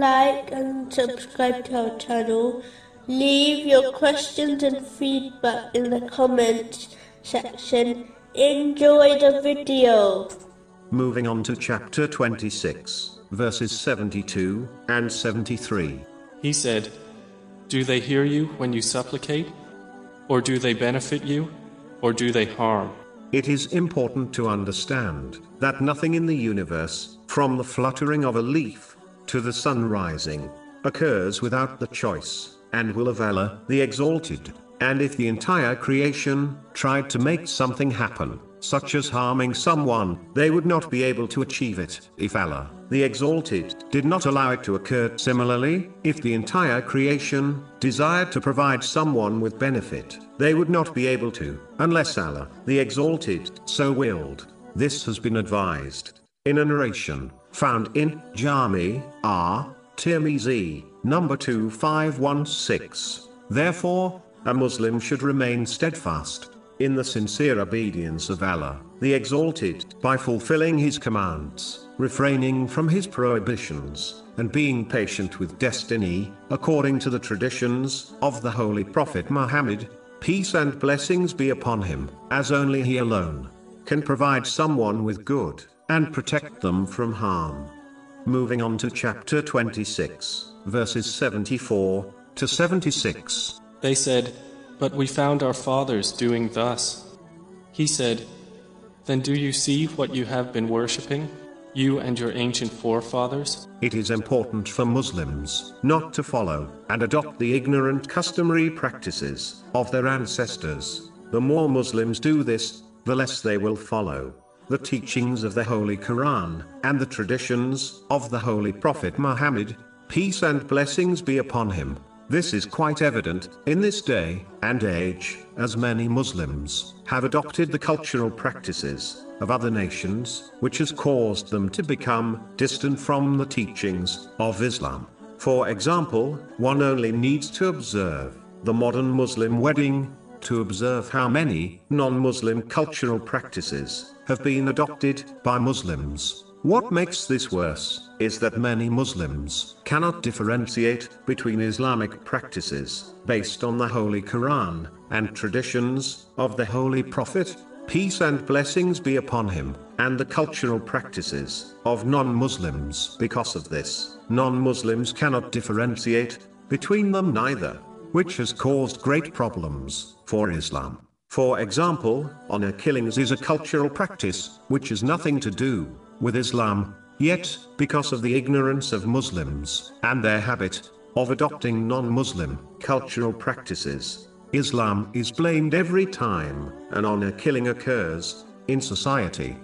like and subscribe to our channel. Leave your questions and feedback in the comments section. Enjoy the video. Moving on to chapter 26, verses 72 and 73. He said, Do they hear you when you supplicate? Or do they benefit you? Or do they harm? It is important to understand that nothing in the universe, from the fluttering of a leaf to the sun rising, occurs without the choice and will of Allah, the Exalted. And if the entire creation tried to make something happen, such as harming someone, they would not be able to achieve it, if Allah, the Exalted, did not allow it to occur. Similarly, if the entire creation desired to provide someone with benefit, they would not be able to, unless Allah, the Exalted, so willed. This has been advised in a narration found in Jami R. Tirmizi, number 2516. Therefore, a Muslim should remain steadfast in the sincere obedience of Allah, the Exalted, by fulfilling His commands, refraining from His prohibitions, and being patient with destiny, according to the traditions of the Holy Prophet Muhammad, peace and blessings be upon him, as only he alone can provide someone with good, and protect them from harm. Moving on to chapter 26, verses 74 to 76. They said, But we found our fathers doing thus. He said, Then do you see what you have been worshipping, you and your ancient forefathers? It is important for Muslims not to follow and adopt the ignorant customary practices of their ancestors. The more Muslims do this, the less they will follow the teachings of the Holy Quran and the traditions of the Holy Prophet Muhammad, peace and blessings be upon him. This is quite evident in this day and age, as many Muslims have adopted the cultural practices of other nations, which has caused them to become distant from the teachings of Islam. For example, one only needs to observe the modern Muslim wedding to observe how many non-Muslim cultural practices have been adopted by Muslims. What makes this worse is that many Muslims cannot differentiate between Islamic practices based on the Holy Quran and traditions of the Holy Prophet, peace and blessings be upon him, and the cultural practices of non-Muslims. Because of this, non-Muslims cannot differentiate between them neither, which has caused great problems for Islam. For example, honor killings is a cultural practice, which has nothing to do with Islam, yet, because of the ignorance of Muslims, and their habit of adopting non-Muslim cultural practices, Islam is blamed every time an honor killing occurs in society.